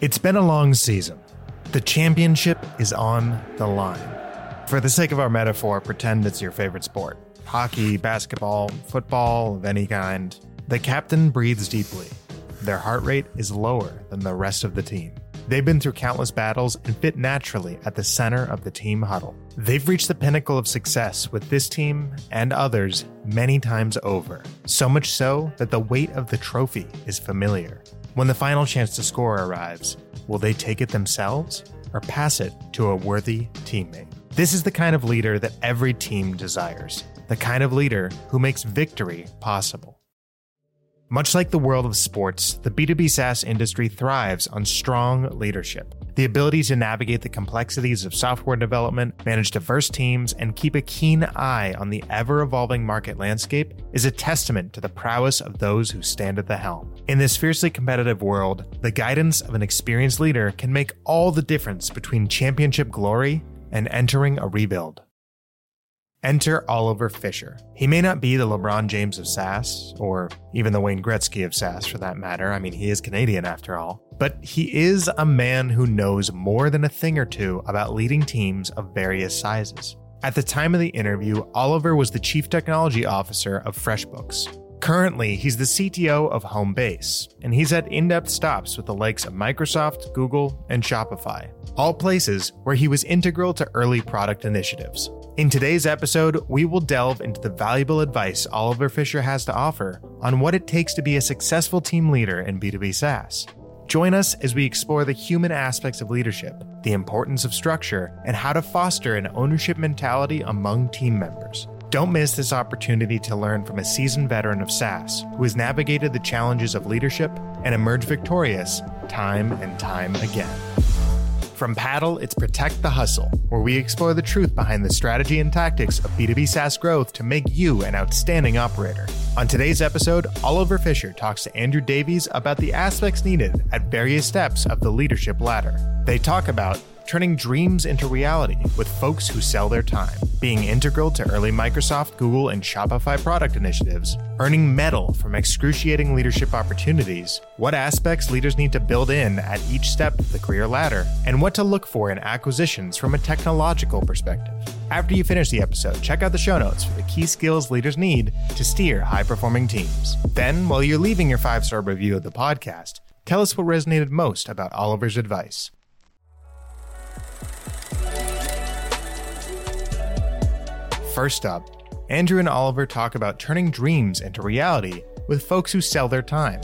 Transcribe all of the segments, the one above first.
It's been a long season. The championship is on the line. For the sake of our metaphor, pretend it's your favorite sport hockey, basketball, football of any kind. The captain breathes deeply. Their heart rate is lower than the rest of the team. They've been through countless battles and fit naturally at the center of the team huddle. They've reached the pinnacle of success with this team and others many times over, so much so that the weight of the trophy is familiar. When the final chance to score arrives, will they take it themselves or pass it to a worthy teammate? This is the kind of leader that every team desires, the kind of leader who makes victory possible. Much like the world of sports, the B2B SaaS industry thrives on strong leadership. The ability to navigate the complexities of software development, manage diverse teams, and keep a keen eye on the ever evolving market landscape is a testament to the prowess of those who stand at the helm. In this fiercely competitive world, the guidance of an experienced leader can make all the difference between championship glory and entering a rebuild. Enter Oliver Fisher. He may not be the LeBron James of SaaS, or even the Wayne Gretzky of SaaS for that matter. I mean, he is Canadian after all. But he is a man who knows more than a thing or two about leading teams of various sizes. At the time of the interview, Oliver was the Chief Technology Officer of FreshBooks. Currently, he's the CTO of Homebase, and he's had in depth stops with the likes of Microsoft, Google, and Shopify, all places where he was integral to early product initiatives. In today's episode, we will delve into the valuable advice Oliver Fisher has to offer on what it takes to be a successful team leader in B2B SaaS. Join us as we explore the human aspects of leadership, the importance of structure, and how to foster an ownership mentality among team members. Don't miss this opportunity to learn from a seasoned veteran of SaaS who has navigated the challenges of leadership and emerged victorious time and time again. From Paddle, it's Protect the Hustle, where we explore the truth behind the strategy and tactics of B2B SaaS growth to make you an outstanding operator. On today's episode, Oliver Fisher talks to Andrew Davies about the aspects needed at various steps of the leadership ladder. They talk about turning dreams into reality with folks who sell their time, being integral to early Microsoft, Google, and Shopify product initiatives, earning mettle from excruciating leadership opportunities, what aspects leaders need to build in at each step of the career ladder, and what to look for in acquisitions from a technological perspective. After you finish the episode, check out the show notes for the key skills leaders need to steer high performing teams. Then, while you're leaving your five star review of the podcast, tell us what resonated most about Oliver's advice. First up, Andrew and Oliver talk about turning dreams into reality with folks who sell their time.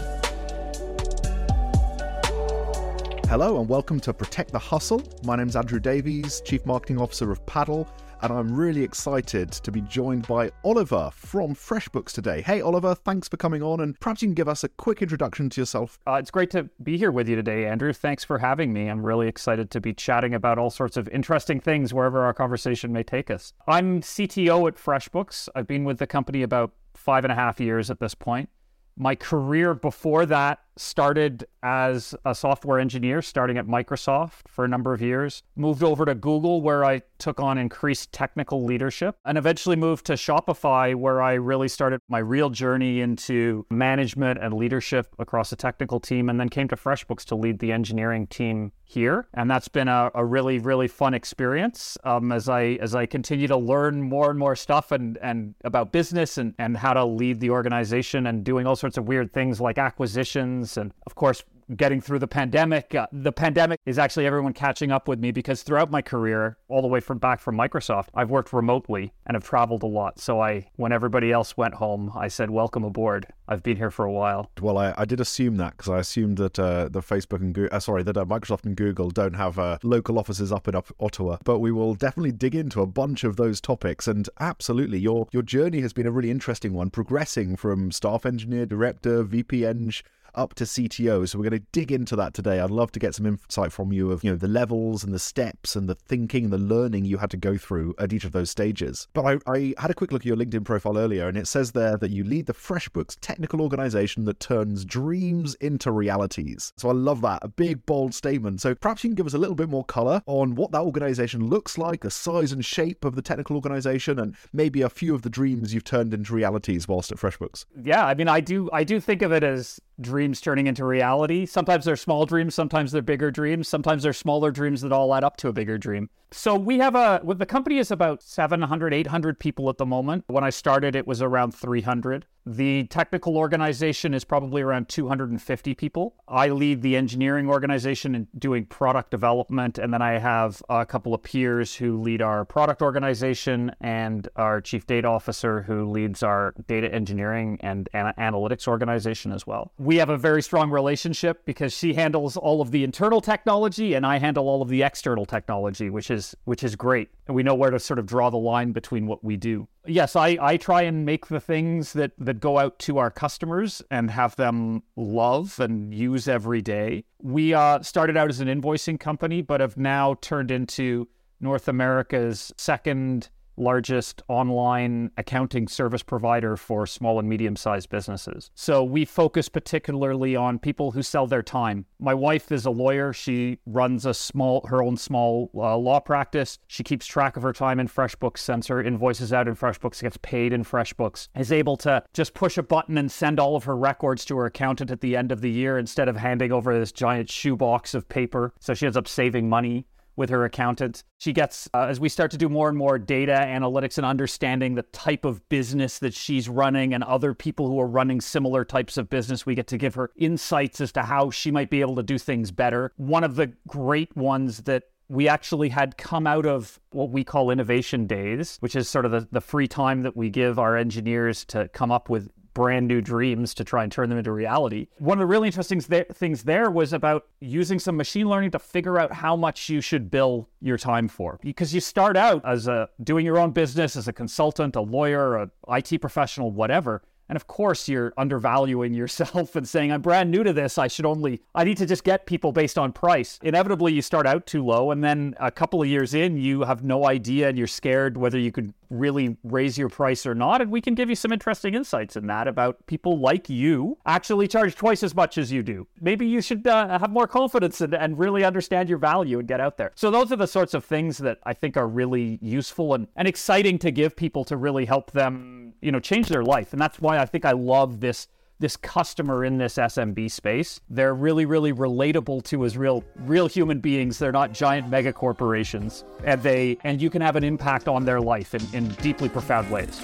Hello and welcome to Protect the Hustle. My name's Andrew Davies, Chief Marketing Officer of Paddle, and I'm really excited to be joined by Oliver from FreshBooks today. Hey, Oliver, thanks for coming on, and perhaps you can give us a quick introduction to yourself. Uh, it's great to be here with you today, Andrew. Thanks for having me. I'm really excited to be chatting about all sorts of interesting things wherever our conversation may take us. I'm CTO at FreshBooks. I've been with the company about five and a half years at this point. My career before that started as a software engineer, starting at Microsoft for a number of years. Moved over to Google, where I took on increased technical leadership, and eventually moved to Shopify, where I really started my real journey into management and leadership across the technical team, and then came to FreshBooks to lead the engineering team here. And that's been a, a really, really fun experience um, as I as I continue to learn more and more stuff and and about business and, and how to lead the organization and doing all sorts of weird things like acquisitions and of course getting through the pandemic. Uh, the pandemic is actually everyone catching up with me because throughout my career, all the way from back from Microsoft, I've worked remotely and have traveled a lot. So I, when everybody else went home, I said, "Welcome aboard." I've been here for a while. Well, I, I did assume that because I assumed that uh, the Facebook and uh, sorry, that uh, Microsoft and Google don't have uh, local offices up in up Ottawa. But we will definitely dig into a bunch of those topics. And absolutely, your your journey has been a really interesting one, progressing from staff engineer, director, VP Eng up to CTO. So we're going to dig into that today. I'd love to get some insight from you of, you know, the levels and the steps and the thinking, the learning you had to go through at each of those stages. But I, I had a quick look at your LinkedIn profile earlier, and it says there that you lead the FreshBooks technical organization that turns dreams into realities. So I love that. A big, bold statement. So perhaps you can give us a little bit more color on what that organization looks like, the size and shape of the technical organization, and maybe a few of the dreams you've turned into realities whilst at FreshBooks. Yeah, I mean, I do, I do think of it as dreams turning into reality. Sometimes they're small dreams, sometimes they're bigger dreams, sometimes they're smaller dreams that all add up to a bigger dream. So we have a well, the company is about 700 800 people at the moment. When I started it was around 300. The technical organization is probably around 250 people. I lead the engineering organization in doing product development and then I have a couple of peers who lead our product organization and our chief data officer who leads our data engineering and ana- analytics organization as well. We have a very strong relationship because she handles all of the internal technology and I handle all of the external technology, which is which is great. And we know where to sort of draw the line between what we do. Yes, I, I try and make the things that, that go out to our customers and have them love and use every day. We uh, started out as an invoicing company, but have now turned into North America's second largest online accounting service provider for small and medium sized businesses. So we focus particularly on people who sell their time. My wife is a lawyer. She runs a small her own small uh, law practice. She keeps track of her time in FreshBooks, sends her invoices out in FreshBooks, gets paid in FreshBooks, is able to just push a button and send all of her records to her accountant at the end of the year instead of handing over this giant shoebox of paper. So she ends up saving money with her accountant. She gets, uh, as we start to do more and more data analytics and understanding the type of business that she's running and other people who are running similar types of business, we get to give her insights as to how she might be able to do things better. One of the great ones that we actually had come out of what we call innovation days, which is sort of the, the free time that we give our engineers to come up with brand new dreams to try and turn them into reality. One of the really interesting th- things there was about using some machine learning to figure out how much you should bill your time for. Because you start out as a doing your own business as a consultant, a lawyer, a IT professional, whatever, and of course, you're undervaluing yourself and saying, I'm brand new to this. I should only, I need to just get people based on price. Inevitably, you start out too low. And then a couple of years in, you have no idea and you're scared whether you could really raise your price or not. And we can give you some interesting insights in that about people like you actually charge twice as much as you do. Maybe you should uh, have more confidence and, and really understand your value and get out there. So, those are the sorts of things that I think are really useful and, and exciting to give people to really help them you know, change their life. And that's why I think I love this this customer in this SMB space. They're really, really relatable to as real real human beings. They're not giant mega corporations. And they and you can have an impact on their life in, in deeply profound ways.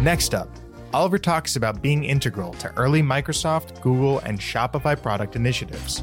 Next up, Oliver talks about being integral to early Microsoft, Google, and Shopify product initiatives.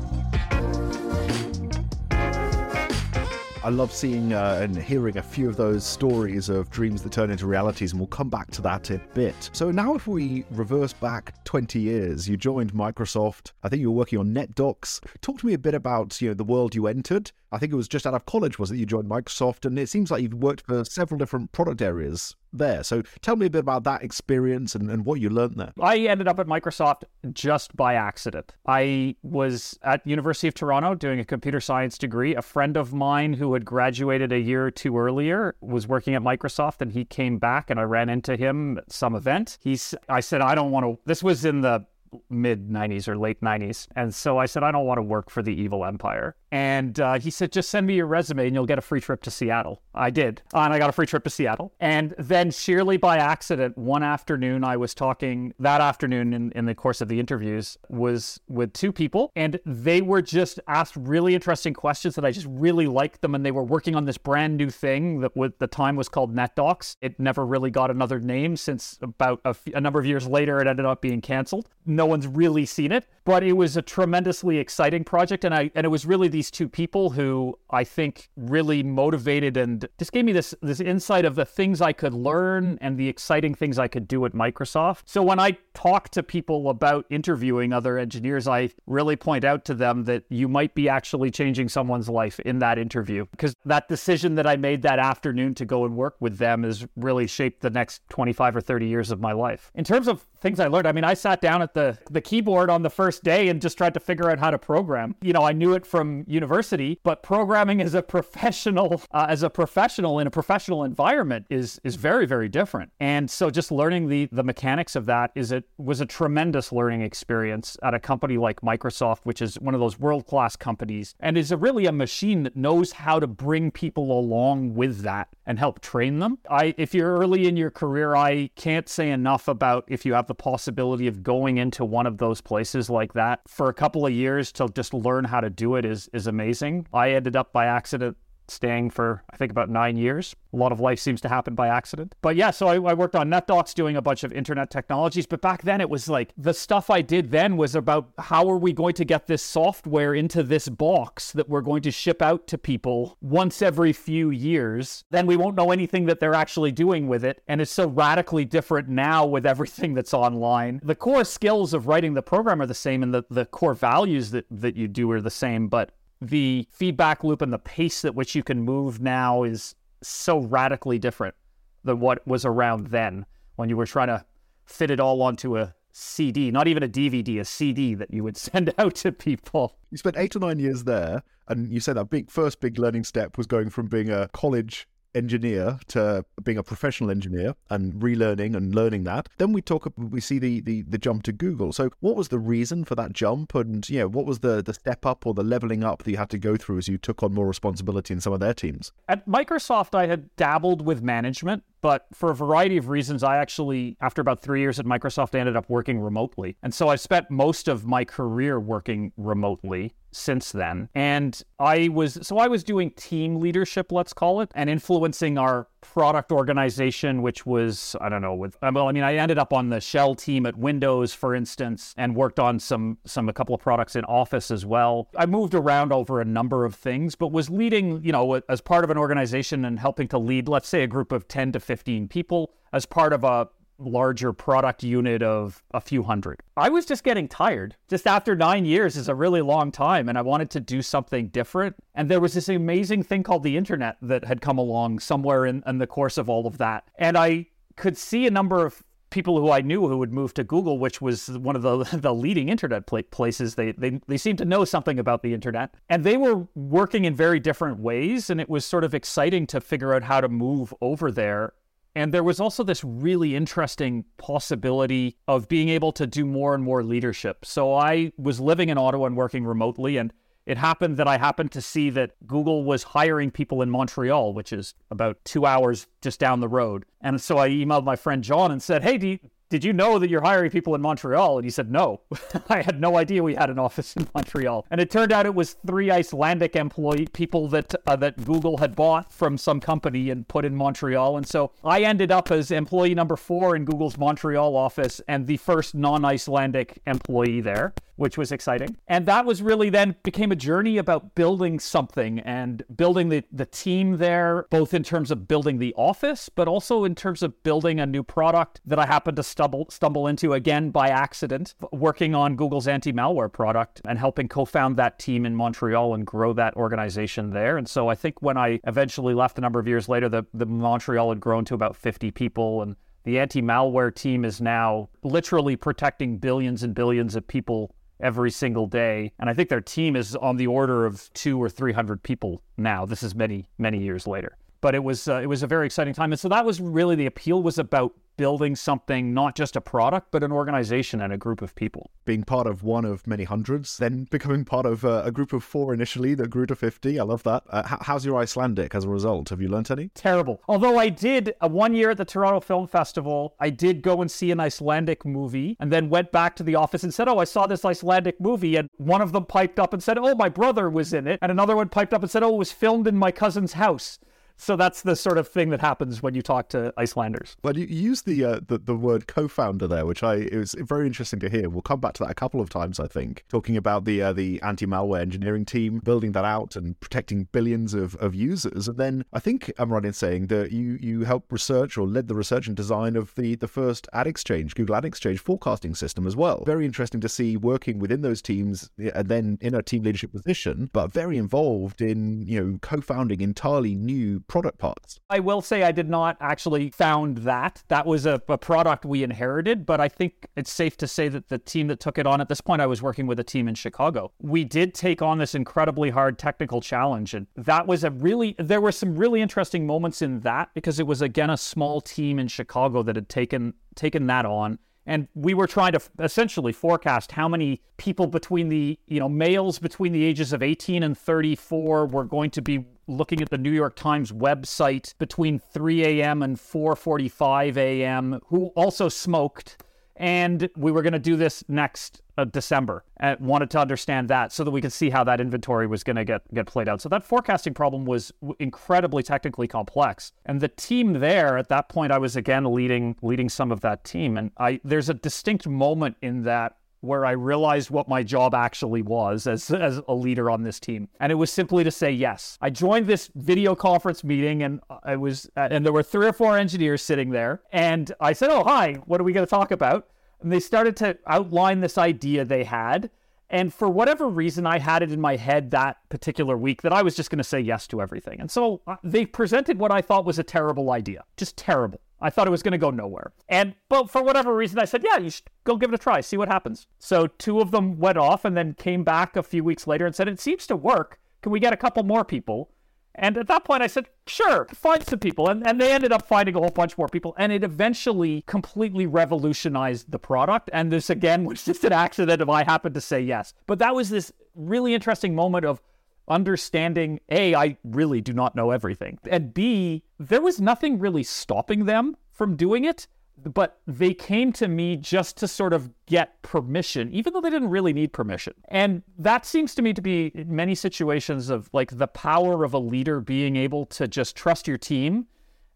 I love seeing uh, and hearing a few of those stories of dreams that turn into realities, and we'll come back to that in a bit. So, now if we reverse back 20 years, you joined Microsoft. I think you were working on NetDocs. Talk to me a bit about you know the world you entered. I think it was just out of college, was it? You joined Microsoft, and it seems like you've worked for several different product areas there. So tell me a bit about that experience and, and what you learned there. I ended up at Microsoft just by accident. I was at University of Toronto doing a computer science degree. A friend of mine who had graduated a year or two earlier was working at Microsoft and he came back and I ran into him at some event. He's I said I don't want to this was in the mid 90s or late 90s. And so I said, I don't want to work for the evil empire. And uh, he said, just send me your resume and you'll get a free trip to Seattle. I did. And I got a free trip to Seattle. And then, sheerly by accident, one afternoon, I was talking that afternoon in, in the course of the interviews, was with two people. And they were just asked really interesting questions that I just really liked them. And they were working on this brand new thing that with the time was called NetDocs. It never really got another name since about a, f- a number of years later, it ended up being canceled. No one's really seen it, but it was a tremendously exciting project. And I, and it was really the these two people who I think really motivated and just gave me this this insight of the things I could learn and the exciting things I could do at Microsoft. So when I talk to people about interviewing other engineers, I really point out to them that you might be actually changing someone's life in that interview because that decision that I made that afternoon to go and work with them has really shaped the next 25 or 30 years of my life. In terms of things I learned, I mean, I sat down at the the, keyboard on the first day and just tried to figure out how to program. You know, I knew it from university, but programming as a professional, uh, as a professional in a professional environment is is very very different. And so just learning the the mechanics of that is it was a tremendous learning experience at a company like Microsoft, which is one of those world class companies, and is a, really a machine that knows how to bring people along with that and help train them. I, if you're early in your career, I can't say enough about if you have the possibility of going into one of those places like that for a couple of years to just learn how to do it is is amazing. I ended up by accident staying for I think about nine years. A lot of life seems to happen by accident. But yeah, so I, I, worked on NetDocs doing a bunch of internet technologies. But back then it was like the stuff I did then was about how are we going to get this software into this box that we're going to ship out to people once every few years. Then we won't know anything that they're actually doing with it. And it's so radically different now with everything that's online. The core skills of writing the program are the same and the, the core values that, that you do are the same, but the feedback loop and the pace at which you can move now is so radically different than what was around then when you were trying to fit it all onto a CD, not even a DVD, a CD that you would send out to people. You spent eight or nine years there, and you said that big first big learning step was going from being a college engineer to being a professional engineer and relearning and learning that. Then we talk, we see the, the, the jump to Google. So what was the reason for that jump? And, you know, what was the, the step up or the leveling up that you had to go through as you took on more responsibility in some of their teams? At Microsoft, I had dabbled with management but for a variety of reasons, I actually, after about three years at Microsoft, I ended up working remotely. And so I spent most of my career working remotely since then. And I was, so I was doing team leadership, let's call it, and influencing our product organization, which was, I don't know, with, well, I mean, I ended up on the shell team at Windows, for instance, and worked on some, some, a couple of products in Office as well. I moved around over a number of things, but was leading, you know, as part of an organization and helping to lead, let's say, a group of 10 to 15 people as part of a larger product unit of a few hundred. I was just getting tired. Just after nine years is a really long time, and I wanted to do something different. And there was this amazing thing called the internet that had come along somewhere in, in the course of all of that. And I could see a number of people who I knew who would move to Google, which was one of the the leading internet places. They they they seemed to know something about the internet, and they were working in very different ways. And it was sort of exciting to figure out how to move over there and there was also this really interesting possibility of being able to do more and more leadership. So I was living in Ottawa and working remotely, and it happened that I happened to see that Google was hiring people in Montreal, which is about two hours just down the road. And so I emailed my friend John and said, Hey, do you, did you know that you're hiring people in Montreal? And he said, no. I had no idea we had an office in Montreal. And it turned out it was three Icelandic employee people that uh, that Google had bought from some company and put in Montreal. And so I ended up as employee number four in Google's Montreal office and the first non-Icelandic employee there which was exciting. And that was really then became a journey about building something and building the, the team there, both in terms of building the office, but also in terms of building a new product that I happened to stumble stumble into again by accident, working on Google's anti-malware product and helping co-found that team in Montreal and grow that organization there. And so I think when I eventually left a number of years later, the, the Montreal had grown to about 50 people and the anti malware team is now literally protecting billions and billions of people every single day. And I think their team is on the order of two or 300 people now. This is many, many years later. But it was uh, it was a very exciting time, and so that was really the appeal was about building something, not just a product, but an organization and a group of people. Being part of one of many hundreds, then becoming part of uh, a group of four initially that grew to 50. I love that. Uh, how's your Icelandic as a result? Have you learnt any? Terrible. Although I did, uh, one year at the Toronto Film Festival, I did go and see an Icelandic movie and then went back to the office and said, Oh, I saw this Icelandic movie. And one of them piped up and said, Oh, my brother was in it. And another one piped up and said, Oh, it was filmed in my cousin's house. So that's the sort of thing that happens when you talk to Icelanders. Well, you use the uh, the, the word co-founder there, which I it was very interesting to hear. We'll come back to that a couple of times, I think, talking about the uh, the anti-malware engineering team building that out and protecting billions of, of users. And then I think I'm right in saying that you you helped research or led the research and design of the the first ad exchange, Google Ad Exchange forecasting system as well. Very interesting to see working within those teams and then in a team leadership position, but very involved in you know co-founding entirely new product parts. I will say I did not actually found that. That was a, a, product we inherited, but I think it's safe to say that the team that took it on at this point, I was working with a team in Chicago. We did take on this incredibly hard technical challenge. And that was a really, there were some really interesting moments in that because it was, again, a small team in Chicago that had taken taken that on and we were trying to essentially forecast how many people between the you know males between the ages of 18 and 34 were going to be looking at the New York Times website between 3 a.m. and 4:45 a.m. who also smoked and we were going to do this next uh, December and wanted to understand that so that we could see how that inventory was going to get get played out. So that forecasting problem was incredibly technically complex. And the team there at that point I was again leading leading some of that team and I there's a distinct moment in that where I realized what my job actually was as, as a leader on this team. And it was simply to say yes. I joined this video conference meeting and I was, and there were three or four engineers sitting there. And I said, Oh, hi, what are we going to talk about? And they started to outline this idea they had. And for whatever reason, I had it in my head that particular week that I was just going to say yes to everything. And so uh, they presented what I thought was a terrible idea, just terrible. I thought it was going to go nowhere. And but for whatever reason, I said, yeah, you should go give it a try, see what happens. So two of them went off and then came back a few weeks later and said, it seems to work. Can we get a couple more people? And at that point, I said, sure, find some people. And, and they ended up finding a whole bunch more people. And it eventually completely revolutionized the product. And this, again, was just an accident if I happened to say yes. But that was this really interesting moment of understanding A, I really do not know everything. And B, there was nothing really stopping them from doing it but they came to me just to sort of get permission, even though they didn't really need permission. And that seems to me to be in many situations of like the power of a leader being able to just trust your team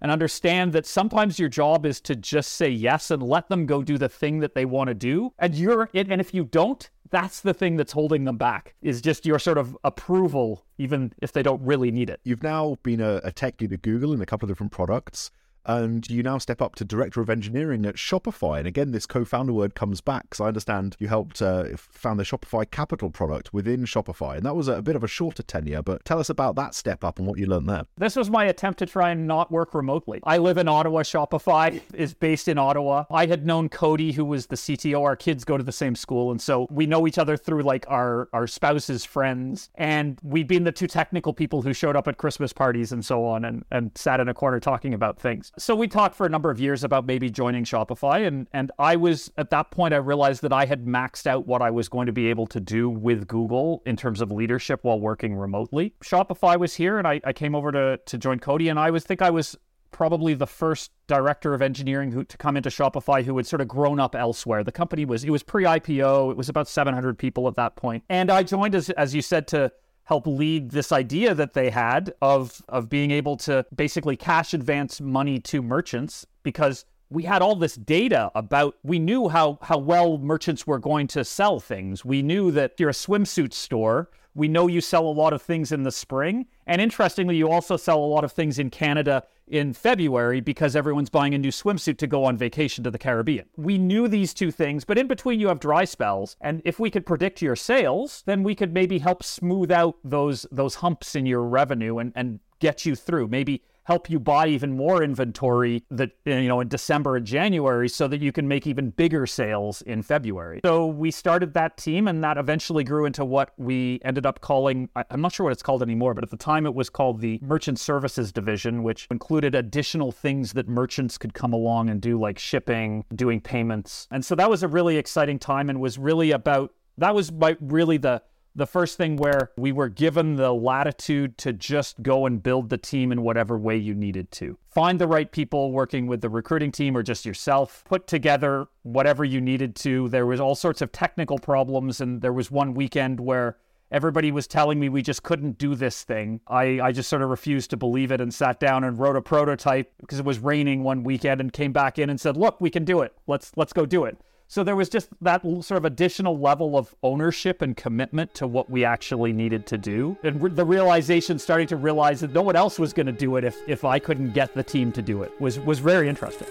and understand that sometimes your job is to just say yes and let them go do the thing that they want to do. And you're it, and if you don't, that's the thing that's holding them back is just your sort of approval, even if they don't really need it. You've now been a, a tech lead at Google in a couple of different products and you now step up to director of engineering at Shopify. And again, this co-founder word comes back because I understand you helped uh, found the Shopify Capital product within Shopify, and that was a, a, bit of a shorter tenure. But tell us about that step up and what you learned there. This was my attempt to try and not work remotely. I live in Ottawa. Shopify is based in Ottawa. I had known Cody, who was the CTO. Our kids go to the same school, and so we know each other through like our our spouses' friends, and we've been the two technical people who showed up at Christmas parties and so on, and and sat in a corner talking about things. So we talked for a number of years about maybe joining Shopify. And, and I was, at that point, I realized that I had maxed out what I was going to be able to do with Google in terms of leadership while working remotely. Shopify was here and I, I came over to, to join Cody. And I was think I was probably the first director of engineering who, to come into Shopify who had sort of grown up elsewhere. The company was it was pre-IPO. It was about 700 people at that point. And I joined as as you said to help lead this idea that they had of of being able to basically cash advance money to merchants because we had all this data about we knew how how well merchants were going to sell things. We knew that you're a swimsuit store we know you sell a lot of things in the spring. And interestingly, you also sell a lot of things in Canada in February because everyone's buying a new swimsuit to go on vacation to the Caribbean. We knew these two things, but in between you have dry spells. And if we could predict your sales, then we could maybe help smooth out those those humps in your revenue and, and get you through. Maybe help you buy even more inventory that you know in December and January so that you can make even bigger sales in February. So we started that team and that eventually grew into what we ended up calling I'm not sure what it's called anymore, but at the time it was called the Merchant Services Division, which included additional things that merchants could come along and do like shipping, doing payments. And so that was a really exciting time and was really about that was my, really the the first thing where we were given the latitude to just go and build the team in whatever way you needed to. Find the right people working with the recruiting team or just yourself, put together whatever you needed to. There was all sorts of technical problems and there was one weekend where everybody was telling me we just couldn't do this thing. I, I just sort of refused to believe it and sat down and wrote a prototype because it was raining one weekend and came back in and said, "Look, we can do it. Let's let's go do it." So there was just that sort of additional level of ownership and commitment to what we actually needed to do. And the realization starting to realize that no one else was going to do it if, if I couldn't get the team to do it was, was very interesting.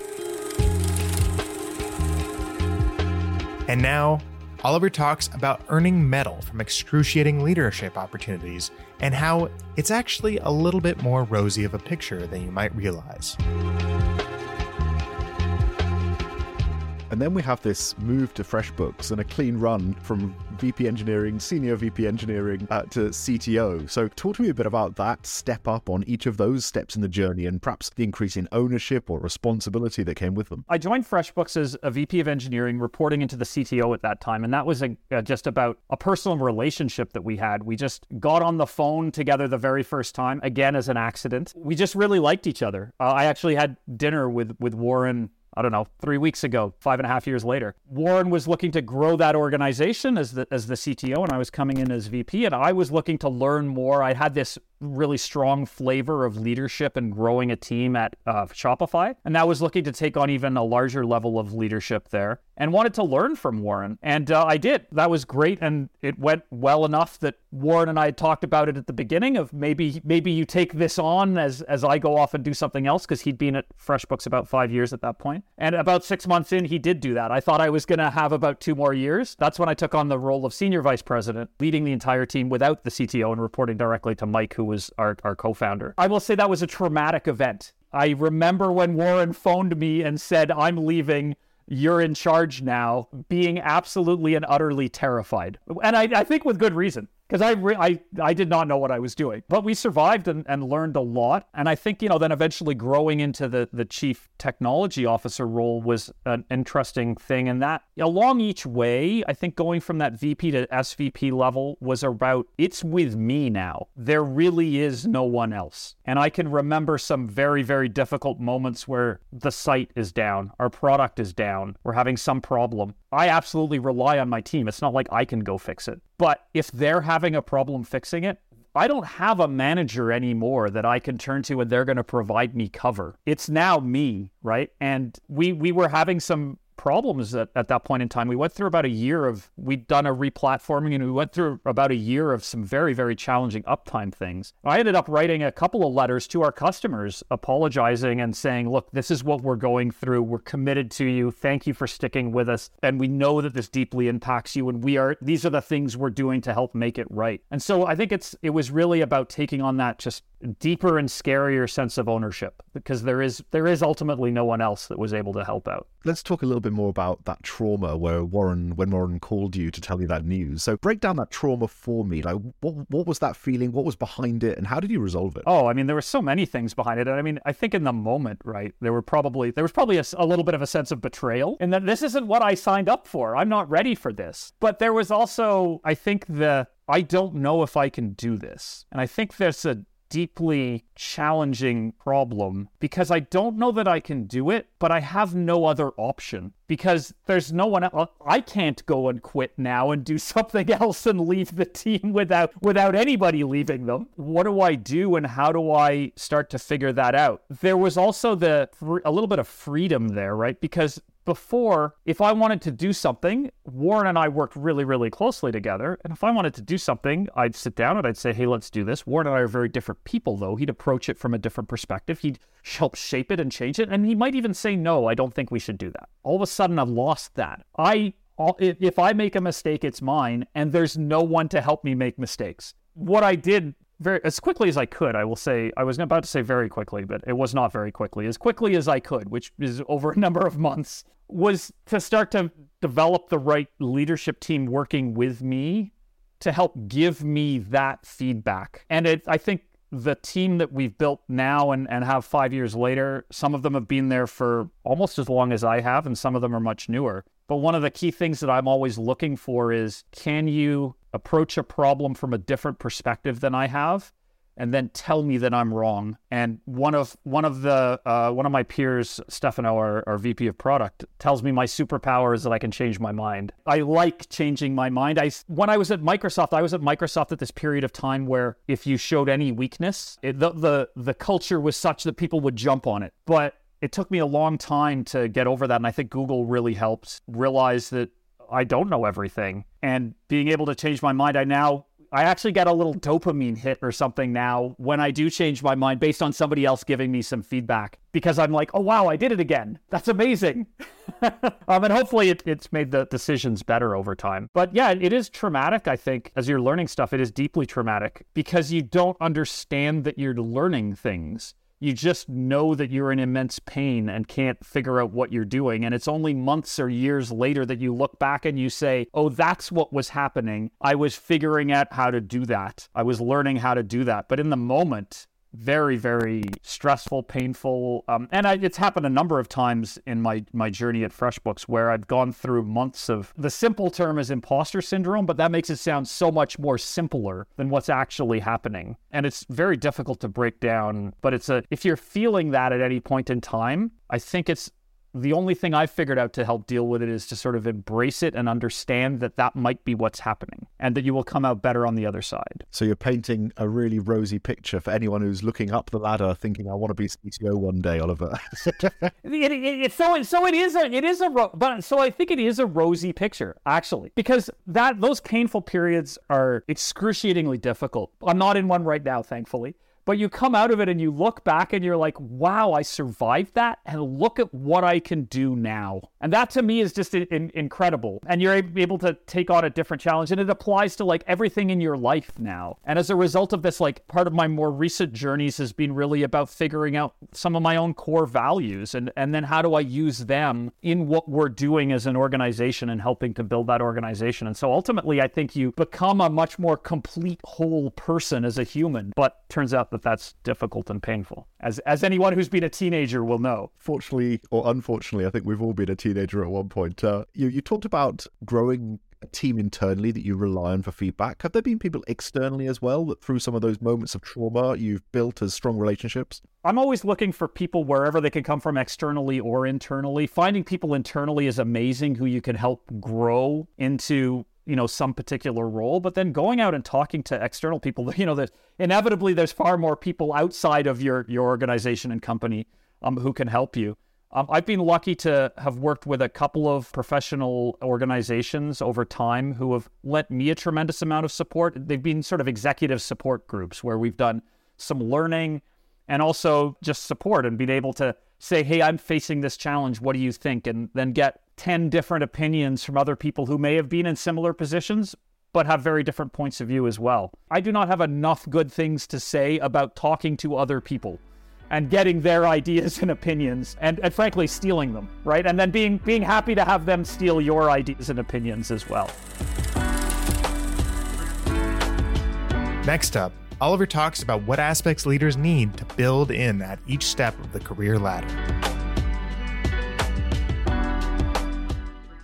And now Oliver talks about earning mettle from excruciating leadership opportunities and how it's actually a little bit more rosy of a picture than you might realize. And then we have this move to FreshBooks and a clean run from VP engineering, senior VP engineering uh, to CTO. So, talk to me a bit about that step up on each of those steps in the journey and perhaps the increase in ownership or responsibility that came with them. I joined FreshBooks as a VP of engineering, reporting into the CTO at that time. And that was a, just about a personal relationship that we had. We just got on the phone together the very first time, again, as an accident. We just really liked each other. Uh, I actually had dinner with, with Warren I don't know, three weeks ago, five and a half years later. Warren was looking to grow that organization as the as the CTO, and I was coming in as VP, and I was looking to learn more. I had this really strong flavor of leadership and growing a team at uh, Shopify, and I was looking to take on even a larger level of leadership there, and wanted to learn from Warren, and uh, I did. That was great, and it went well enough that Warren and I talked about it at the beginning of maybe maybe you take this on as as I go off and do something else because he'd been at FreshBooks about five years at that point. And about six months in, he did do that. I thought I was going to have about two more years. That's when I took on the role of senior vice president, leading the entire team without the CTO and reporting directly to Mike, who was our, our co founder. I will say that was a traumatic event. I remember when Warren phoned me and said, I'm leaving you're in charge now, being absolutely and utterly terrified. And I, I think with good reason because I, re- I I did not know what I was doing. But we survived and, and learned a lot. And I think you know then eventually growing into the the chief technology officer role was an interesting thing. And that along each way, I think going from that VP to SVP level was about it's with me now. There really is no one else. And I can remember some very very difficult moments where the site is down, our product is down, we're having some problem. I absolutely rely on my team. It's not like I can go fix it. But if they're having a problem fixing it, I don't have a manager anymore that I can turn to and they're going to provide me cover. It's now me, right? And we we were having some problems at, at that point in time. We went through about a year of, we'd done a replatforming and we went through about a year of some very, very challenging uptime things. I ended up writing a couple of letters to our customers apologizing and saying, look, this is what we're going through. We're committed to you. Thank you for sticking with us. And we know that this deeply impacts you. And we are, these are the things we're doing to help make it right. And so I think it's, it was really about taking on that just deeper and scarier sense of ownership because there is there is ultimately no one else that was able to help out. Let's talk a little bit more about that trauma where Warren when Warren called you to tell you that news. So break down that trauma for me. Like what what was that feeling? What was behind it and how did you resolve it? Oh, I mean there were so many things behind it. And I mean, I think in the moment, right, there were probably there was probably a, a little bit of a sense of betrayal and that this isn't what I signed up for. I'm not ready for this. But there was also I think the I don't know if I can do this. And I think there's a deeply challenging problem because I don't know that I can do it, but I have no other option because there's no one else. Uh, I can't go and quit now and do something else and leave the team without without anybody leaving them. What do I do and how do I start to figure that out? There was also the a little bit of freedom there, right? Because before, if I wanted to do something, Warren and I worked really, really closely together. And if I wanted to do something, I'd sit down and I'd say, hey, let's do this. Warren and I are very different people, though. He'd approach it from a different perspective. He'd help shape it and change it. And he might even say, no, I don't think we should do that. All of a sudden, I've lost that. I if I make a mistake, it's mine, and there's no one to help me make mistakes. What I did very as quickly as I could. I will say I was about to say very quickly, but it was not very quickly. As quickly as I could, which is over a number of months, was to start to develop the right leadership team working with me to help give me that feedback. And it, I think the team that we've built now and, and have five years later, some of them have been there for almost as long as I have, and some of them are much newer. But one of the key things that I'm always looking for is can you approach a problem from a different perspective than I have? And then tell me that I'm wrong. And one of one of the uh, one of my peers, Stefano, our, our VP of product, tells me my superpower is that I can change my mind. I like changing my mind. I when I was at Microsoft, I was at Microsoft at this period of time where if you showed any weakness, it, the the the culture was such that people would jump on it. But it took me a long time to get over that. And I think Google really helped realize that I don't know everything. And being able to change my mind, I now I actually get a little dopamine hit or something now when I do change my mind based on somebody else giving me some feedback because I'm like, oh, wow, I did it again. That's amazing. um, and hopefully it, it's made the decisions better over time. But yeah, it is traumatic, I think. As you're learning stuff, it is deeply traumatic because you don't understand that you're learning things you just know that you're in immense pain and can't figure out what you're doing. And it's only months or years later that you look back and you say, oh, that's what was happening. I was figuring out how to do that. I was learning how to do that. But in the moment, very very stressful painful um, and I, it's happened a number of times in my my journey at freshbooks where i've gone through months of the simple term is imposter syndrome but that makes it sound so much more simpler than what's actually happening. And it's very difficult to break down but it's a if you're feeling that at any point in time i think it's the only thing I've figured out to help deal with it is to sort of embrace it and understand that that might be what's happening and that you will come out better on the other side. So you're painting a really rosy picture for anyone who's looking up the ladder thinking, I want to be CTO one day, Oliver. it, it, it, so, so it is a, it is a, but so I think it is a rosy picture actually, because that, those painful periods are excruciatingly difficult. I'm not in one right now, thankfully. But you come out of it and you look back and you're like, wow, I survived that. And look at what I can do now. And that to me is just in, in, incredible. And you're able to take on a different challenge. And it applies to like everything in your life now. And as a result of this, like part of my more recent journeys has been really about figuring out some of my own core values and, and then how do I use them in what we're doing as an organization and helping to build that organization. And so ultimately, I think you become a much more complete whole person as a human. But turns out that that's difficult and painful, as as anyone who's been a teenager will know. Fortunately or unfortunately, I think we've all been a teenager at one point. Uh, you you talked about growing a team internally that you rely on for feedback. Have there been people externally as well that through some of those moments of trauma you've built as strong relationships? I'm always looking for people wherever they can come from externally or internally. Finding people internally is amazing who you can help grow into you know some particular role but then going out and talking to external people you know that inevitably there's far more people outside of your your organization and company um, who can help you. Um, i've been lucky to have worked with a couple of professional organizations over time who have lent me a tremendous amount of support. They've been sort of executive support groups where we've done some learning and also just support and being able to say hey i'm facing this challenge. What do you think? and then get 10 different opinions from other people who may have been in similar positions, but have very different points of view as well. I do not have enough good things to say about talking to other people and getting their ideas and opinions and, and frankly stealing them, right? And then being being happy to have them steal your ideas and opinions as well. Next up, Oliver talks about what aspects leaders need to build in at each step of the career ladder.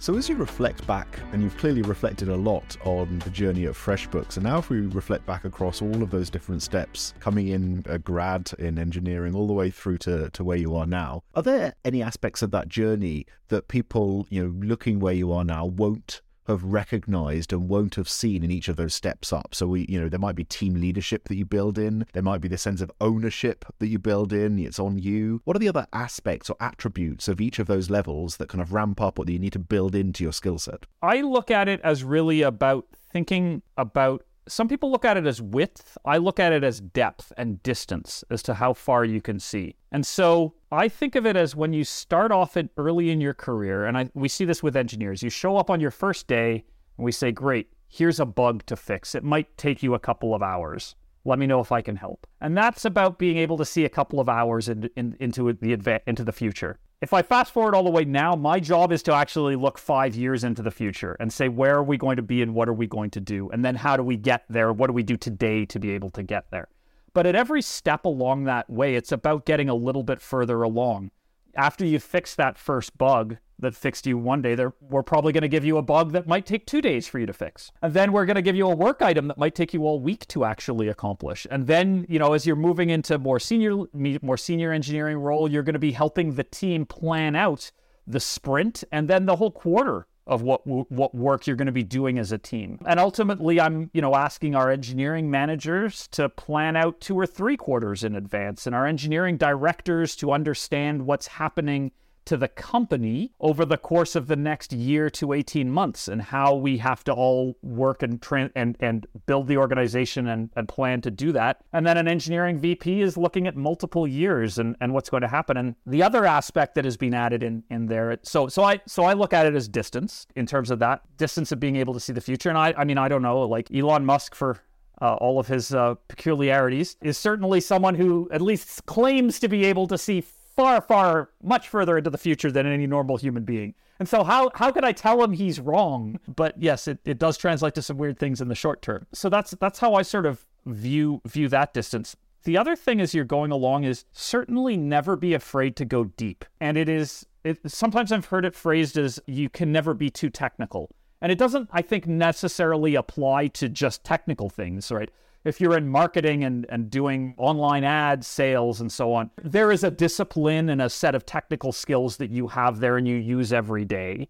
So, as you reflect back, and you've clearly reflected a lot on the journey of FreshBooks, and now if we reflect back across all of those different steps, coming in a grad in engineering all the way through to, to where you are now, are there any aspects of that journey that people, you know, looking where you are now won't have recognized and won't have seen in each of those steps up. So we, you know, there might be team leadership that you build in. There might be the sense of ownership that you build in. It's on you. What are the other aspects or attributes of each of those levels that kind of ramp up what you need to build into your skill set? I look at it as really about thinking about some people look at it as width. I look at it as depth and distance as to how far you can see. And so I think of it as when you start off it early in your career, and I, we see this with engineers. You show up on your first day, and we say, Great, here's a bug to fix. It might take you a couple of hours. Let me know if I can help. And that's about being able to see a couple of hours in, in, into the adva- into the future. If I fast forward all the way now, my job is to actually look five years into the future and say, where are we going to be and what are we going to do? And then how do we get there? What do we do today to be able to get there? But at every step along that way, it's about getting a little bit further along. After you fix that first bug, that fixed you one day, we're probably going to give you a bug that might take two days for you to fix. And then we're going to give you a work item that might take you all week to actually accomplish. And then, you know, as you're moving into more senior, more senior engineering role, you're going to be helping the team plan out the sprint and then the whole quarter of what what work you're going to be doing as a team. And ultimately I'm, you know, asking our engineering managers to plan out two or three quarters in advance and our engineering directors to understand what's happening to the company over the course of the next year to 18 months and how we have to all work and and, and build the organization and, and plan to do that. And then an engineering VP is looking at multiple years and, and what's going to happen. And the other aspect that has been added in, in there, so so I so I look at it as distance in terms of that distance of being able to see the future. And I I mean I don't know, like Elon Musk for uh, all of his uh, peculiarities, is certainly someone who at least claims to be able to see far, far, much further into the future than any normal human being. And so, how how could I tell him he's wrong? But yes, it, it does translate to some weird things in the short term. So that's that's how I sort of view view that distance. The other thing as you're going along is certainly never be afraid to go deep. And it is it, sometimes I've heard it phrased as you can never be too technical. And it doesn't, I think, necessarily apply to just technical things, right? If you're in marketing and, and doing online ads, sales, and so on, there is a discipline and a set of technical skills that you have there and you use every day.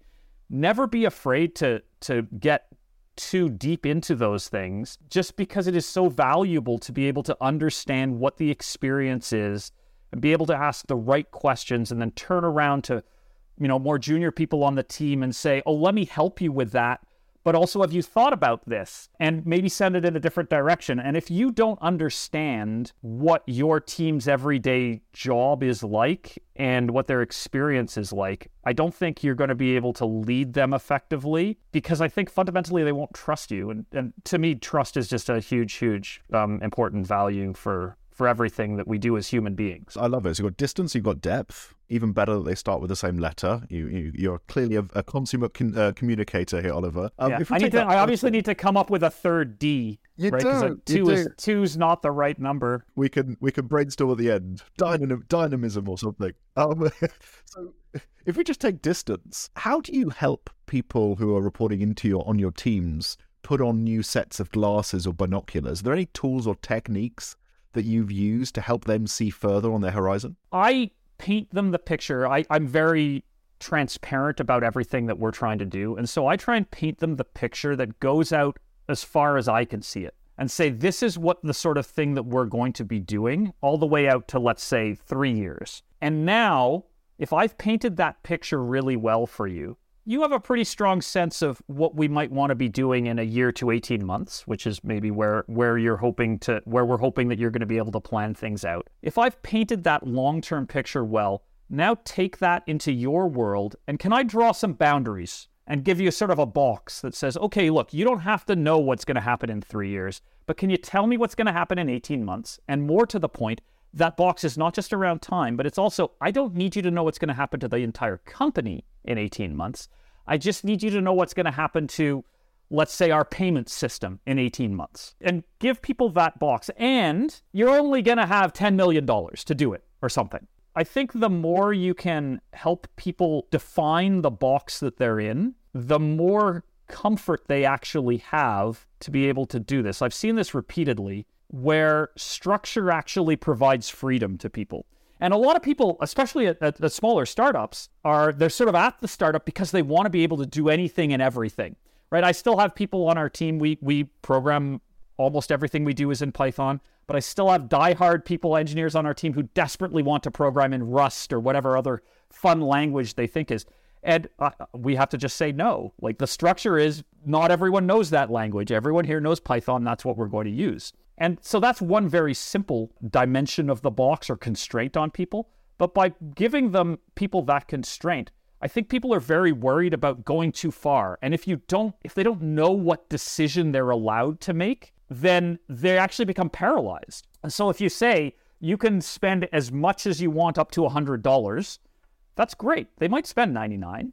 Never be afraid to to get too deep into those things just because it is so valuable to be able to understand what the experience is and be able to ask the right questions and then turn around to you know, more junior people on the team and say, "Oh, let me help you with that." But also, have you thought about this? And maybe send it in a different direction. And if you don't understand what your team's everyday job is like and what their experience is like, I don't think you're going to be able to lead them effectively because I think fundamentally they won't trust you. And, and to me, trust is just a huge, huge um, important value for for everything that we do as human beings. I love it. So you've got distance, you've got depth. Even better that they start with the same letter. You, you are clearly a, a consummate con, uh, communicator here, Oliver. Um, yeah. I, need to, I obviously need to come up with a third D. You right? do. Two you is do. two's not the right number. We can we can brainstorm at the end. Dynam- dynamism or something. Um, so if we just take distance, how do you help people who are reporting into your on your teams put on new sets of glasses or binoculars? Are there any tools or techniques that you've used to help them see further on their horizon? I paint them the picture. I, I'm very transparent about everything that we're trying to do. And so I try and paint them the picture that goes out as far as I can see it and say, this is what the sort of thing that we're going to be doing all the way out to, let's say, three years. And now, if I've painted that picture really well for you, you have a pretty strong sense of what we might want to be doing in a year to 18 months, which is maybe where where you're hoping to where we're hoping that you're going to be able to plan things out. If I've painted that long-term picture well, now take that into your world and can I draw some boundaries and give you sort of a box that says, "Okay, look, you don't have to know what's going to happen in 3 years, but can you tell me what's going to happen in 18 months?" And more to the point, that box is not just around time, but it's also, I don't need you to know what's going to happen to the entire company in 18 months. I just need you to know what's going to happen to, let's say, our payment system in 18 months and give people that box. And you're only going to have $10 million to do it or something. I think the more you can help people define the box that they're in, the more comfort they actually have to be able to do this. I've seen this repeatedly where structure actually provides freedom to people. And a lot of people, especially at, at, smaller startups, are they're sort of at the startup because they want to be able to do anything and everything. Right? I still have people on our team. We we program almost everything we do is in Python, but I still have die-hard people, engineers on our team who desperately want to program in Rust or whatever other fun language they think is. And uh, we have to just say no. Like the structure is not everyone knows that language. Everyone here knows Python. That's what we're going to use. And so that's one very simple dimension of the box or constraint on people. But by giving them people that constraint, I think people are very worried about going too far. And if you don't, if they don't know what decision they're allowed to make, then they actually become paralyzed. And so if you say you can spend as much as you want up to $100, that's great. They might spend 99, but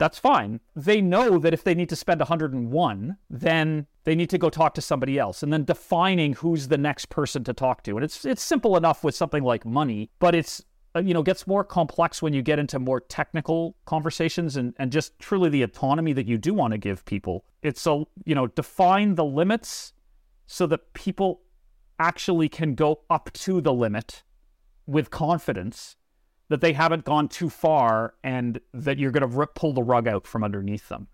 that's fine. They know that if they need to spend 101, then they need to go talk to somebody else and then defining who's the next person to talk to and it's it's simple enough with something like money but it's uh, you know gets more complex when you get into more technical conversations and and just truly the autonomy that you do want to give people it's so you know define the limits so that people actually can go up to the limit with confidence that they haven't gone too far and that you're going to pull the rug out from underneath them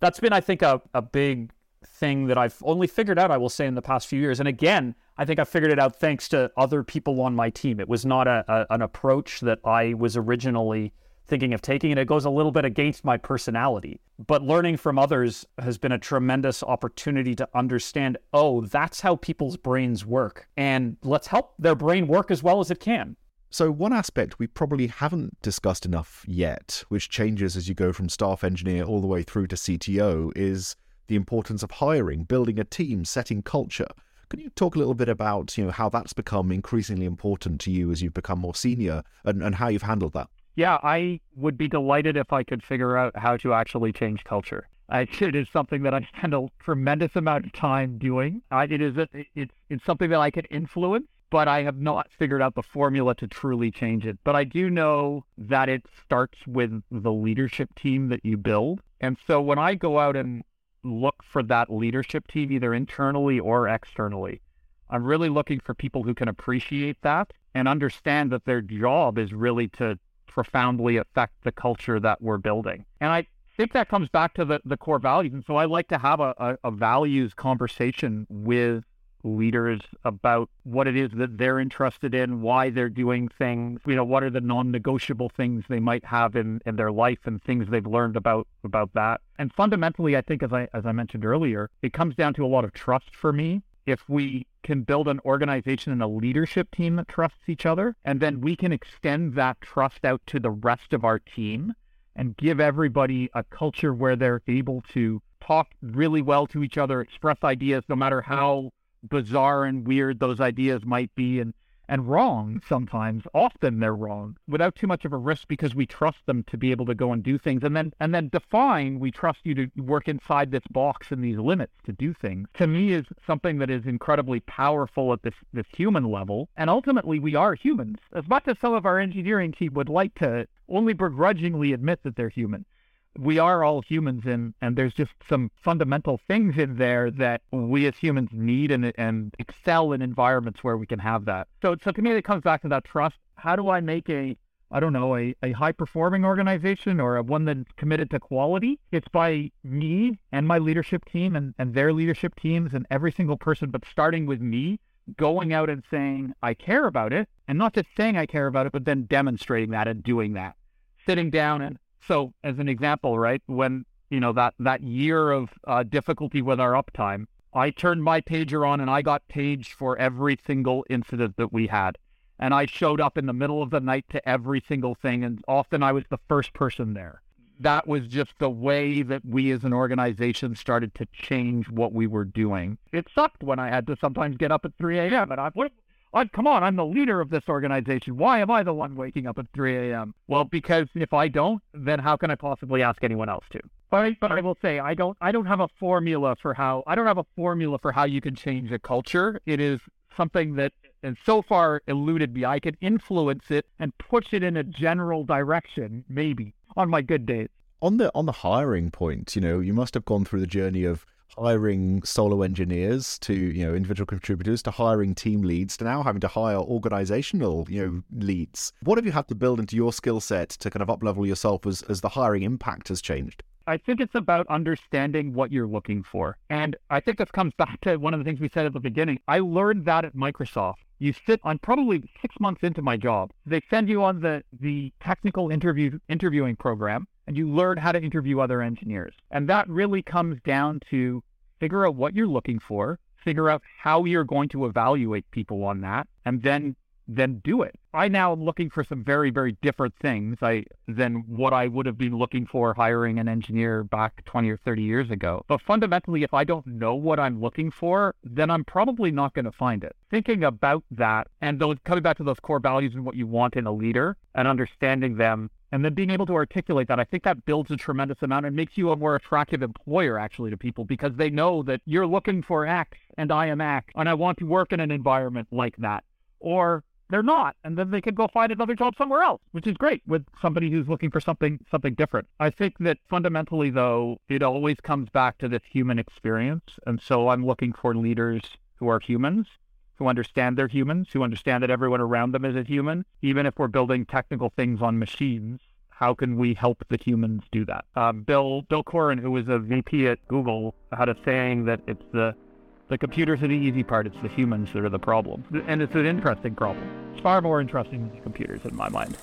that's been i think a, a big thing that I've only figured out, I will say, in the past few years. And again, I think I figured it out thanks to other people on my team. It was not a, a, an approach that I was originally thinking of taking it. It goes a little bit against my personality. But learning from others has been a tremendous opportunity to understand oh, that's how people's brains work. And let's help their brain work as well as it can. So, one aspect we probably haven't discussed enough yet, which changes as you go from staff engineer all the way through to CTO, is the importance of hiring, building a team, setting culture. Can you talk a little bit about you know how that's become increasingly important to you as you've become more senior and, and how you've handled that? Yeah, I would be delighted if I could figure out how to actually change culture. I, it is something that I spend a tremendous amount of time doing. I, it is a, it's it's something that I can influence, but I have not figured out the formula to truly change it. But I do know that it starts with the leadership team that you build. And so when I go out and look for that leadership team, either internally or externally, I'm really looking for people who can appreciate that and understand that their job is really to profoundly affect the culture that we're building. And I think that comes back to the, the core values. And so I like to have a, a, a values conversation with leaders about what it is that they're interested in, why they're doing things, you know, what are the non-negotiable things they might have in, in their life and things they've learned about about that. And fundamentally, I think as I as I mentioned earlier, it comes down to a lot of trust for me. If we can build an organization and a leadership team that trusts each other, and then we can extend that trust out to the rest of our team and give everybody a culture where they're able to talk really well to each other, express ideas, no matter how bizarre and weird those ideas might be, and and wrong sometimes. Often they're wrong without too much of a risk because we trust them to be able to go and do things. And then and then define we trust you to work inside this box and these limits to do things. To me is something that is incredibly powerful at this this human level. And ultimately we are humans. As much as some of our engineering team would like to only begrudgingly admit that they're human we are all humans and and there's just some fundamental things in there that we as humans need and and excel in environments where we can have that. So so to me it comes back to that trust. How do I make a I don't know, a, a high performing organization or a one that's committed to quality. It's by me and my leadership team and, and their leadership teams and every single person, but starting with me, going out and saying, I care about it. And not just saying I care about it, but then demonstrating that and doing that. Sitting down and so, as an example, right, when you know that that year of uh, difficulty with our uptime, I turned my pager on and I got paged for every single incident that we had, and I showed up in the middle of the night to every single thing, and often I was the first person there. That was just the way that we as an organization started to change what we were doing. It sucked when I had to sometimes get up at 3 a.m. and I what I, come on, I'm the leader of this organization. Why am I the one waking up at 3 a.m.? Well, because if I don't, then how can I possibly ask anyone else to? But, but I will say I don't I don't have a formula for how I don't have a formula for how you can change a culture. It is something that and so far eluded me. I can influence it and push it in a general direction, maybe on my good days. On the on the hiring point, you know, you must have gone through the journey of hiring solo engineers to you know individual contributors to hiring team leads to now having to hire organizational you know leads what have you had to build into your skill set to kind of up level yourself as, as the hiring impact has changed I think it's about understanding what you're looking for. And I think this comes back to one of the things we said at the beginning. I learned that at Microsoft. You sit on probably six months into my job. They send you on the, the technical interview interviewing program and you learn how to interview other engineers. And that really comes down to figure out what you're looking for, figure out how you're going to evaluate people on that, and then then do it. I now am looking for some very, very different things I, than what I would have been looking for hiring an engineer back 20 or 30 years ago. But fundamentally, if I don't know what I'm looking for, then I'm probably not going to find it. Thinking about that and those coming back to those core values and what you want in a leader and understanding them and then being able to articulate that, I think that builds a tremendous amount and makes you a more attractive employer actually to people because they know that you're looking for X and I am X and I want to work in an environment like that. Or they're not, and then they can go find another job somewhere else, which is great with somebody who's looking for something something different. I think that fundamentally though, it always comes back to this human experience. And so I'm looking for leaders who are humans who understand they're humans, who understand that everyone around them is a human. Even if we're building technical things on machines, how can we help the humans do that? Um, Bill Bill Coughran, who was a VP at Google, had a saying that it's the the computers are the easy part; it's the humans that are the problem, and it's an interesting problem. It's far more interesting than the computers in my mind.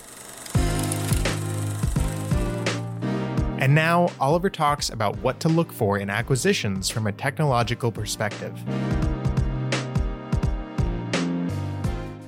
And now, Oliver talks about what to look for in acquisitions from a technological perspective.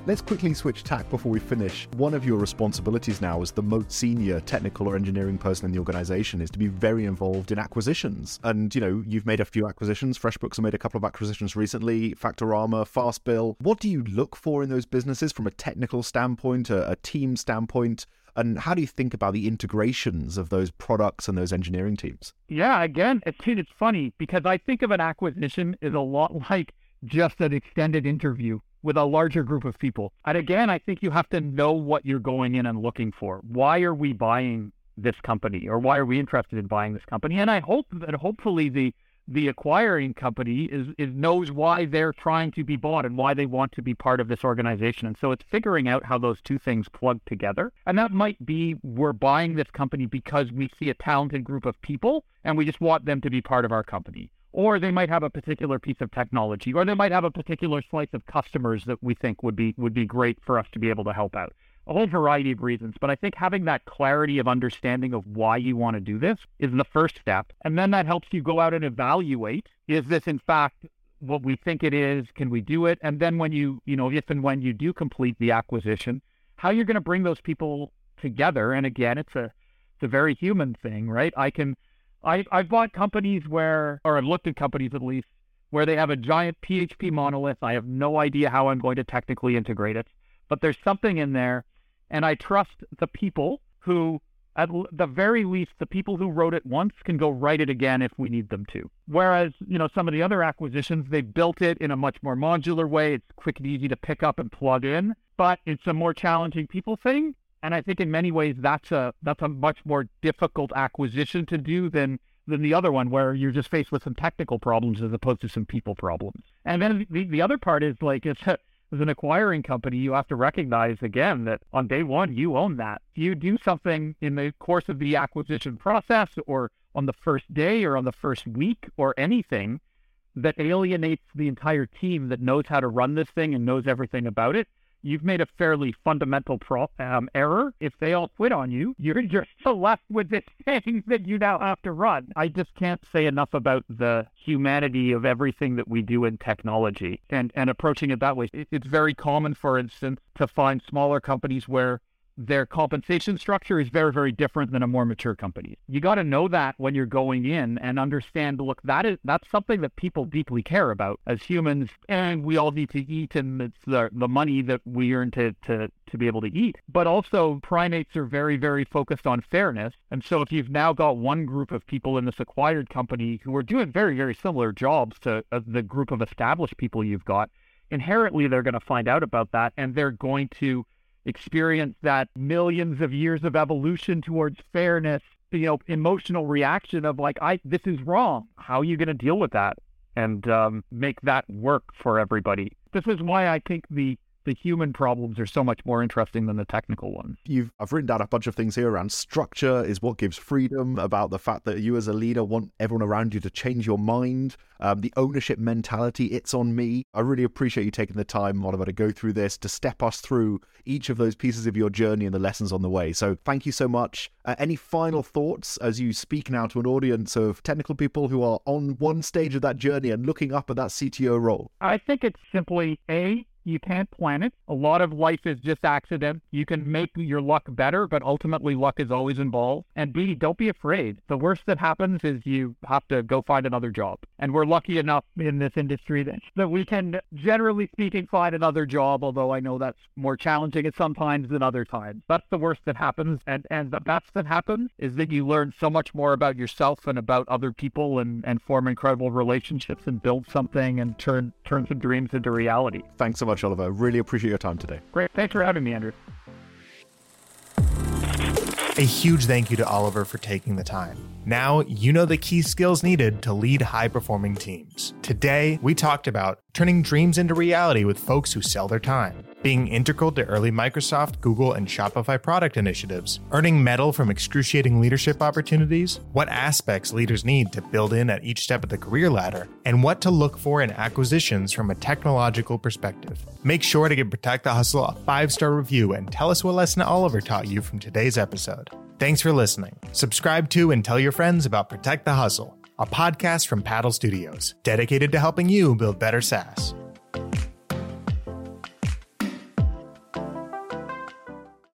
Let's quickly switch tack before we finish. One of your responsibilities now as the most senior technical or engineering person in the organization is to be very involved in acquisitions. And, you know, you've made a few acquisitions. FreshBooks have made a couple of acquisitions recently, Facturama, Fastbill. What do you look for in those businesses from a technical standpoint, a, a team standpoint? And how do you think about the integrations of those products and those engineering teams? Yeah, again, it's, it's funny because I think of an acquisition as a lot like just an extended interview with a larger group of people. And again, I think you have to know what you're going in and looking for. Why are we buying this company or why are we interested in buying this company? And I hope that hopefully the the acquiring company is, is knows why they're trying to be bought and why they want to be part of this organization. And so it's figuring out how those two things plug together. And that might be we're buying this company because we see a talented group of people and we just want them to be part of our company or they might have a particular piece of technology, or they might have a particular slice of customers that we think would be would be great for us to be able to help out. A whole variety of reasons, but I think having that clarity of understanding of why you want to do this is the first step, and then that helps you go out and evaluate: is this in fact what we think it is? Can we do it? And then when you you know if and when you do complete the acquisition, how you're going to bring those people together? And again, it's a it's a very human thing, right? I can I, I've bought companies where, or I've looked at companies at least, where they have a giant PHP monolith. I have no idea how I'm going to technically integrate it, but there's something in there. And I trust the people who, at the very least, the people who wrote it once can go write it again if we need them to. Whereas, you know, some of the other acquisitions, they built it in a much more modular way. It's quick and easy to pick up and plug in, but it's a more challenging people thing. And I think in many ways that's a that's a much more difficult acquisition to do than than the other one where you're just faced with some technical problems as opposed to some people problems. And then the, the other part is like it's as an acquiring company, you have to recognize again that on day one you own that. If you do something in the course of the acquisition process or on the first day or on the first week or anything that alienates the entire team that knows how to run this thing and knows everything about it, you've made a fairly fundamental um, error. If they all quit on you, you're just left with this thing that you now have to run. I just can't say enough about the humanity of everything that we do in technology and, and approaching it that way. It, it's very common, for instance, to find smaller companies where their compensation structure is very, very different than a more mature company. You got to know that when you're going in and understand, look, that is that's something that people deeply care about as humans, and we all need to eat, and it's the the money that we earn to to to be able to eat. But also, primates are very, very focused on fairness, and so if you've now got one group of people in this acquired company who are doing very, very similar jobs to uh, the group of established people you've got, inherently they're going to find out about that, and they're going to experience that millions of years of evolution towards fairness, you know, emotional reaction of like, I this is wrong. How are you going to deal with that and um, make that work for everybody? This is why I think the the human problems are so much more interesting than the technical ones. You've I've written down a bunch of things here around structure is what gives freedom, about the fact that you as a leader want everyone around you to change your mind, um, the ownership mentality, it's on me. I really appreciate you taking the time, Oliver, to go through this, to step us through each of those pieces of your journey and the lessons on the way. So thank you so much. Uh, any final thoughts as you speak now to an audience of technical people who are on one stage of that journey and looking up at that CTO role? I think it's simply A, you can't plan it. A lot of life is just accident. You can make your luck better, but ultimately luck is always involved. And B, don't be afraid. The worst that happens is you have to go find another job. And we're lucky enough in this industry that, that we can, generally speaking, find another job, although I know that's more challenging at some times than other times. That's the worst that happens. And, and the best that happens is that you learn so much more about yourself and about other people and, and form incredible relationships and build something and turn, turn some dreams into reality. Thanks so much much, Oliver. Really appreciate your time today. Great. Thanks for having me, Andrew. A huge thank you to Oliver for taking the time. Now you know the key skills needed to lead high performing teams. Today, we talked about turning dreams into reality with folks who sell their time, being integral to early Microsoft, Google, and Shopify product initiatives, earning mettle from excruciating leadership opportunities, what aspects leaders need to build in at each step of the career ladder, and what to look for in acquisitions from a technological perspective. Make sure to give Protect the Hustle a five star review and tell us what lesson Oliver taught you from today's episode. Thanks for listening. Subscribe to and tell your friends about Protect the Hustle, a podcast from Paddle Studios, dedicated to helping you build better SaaS.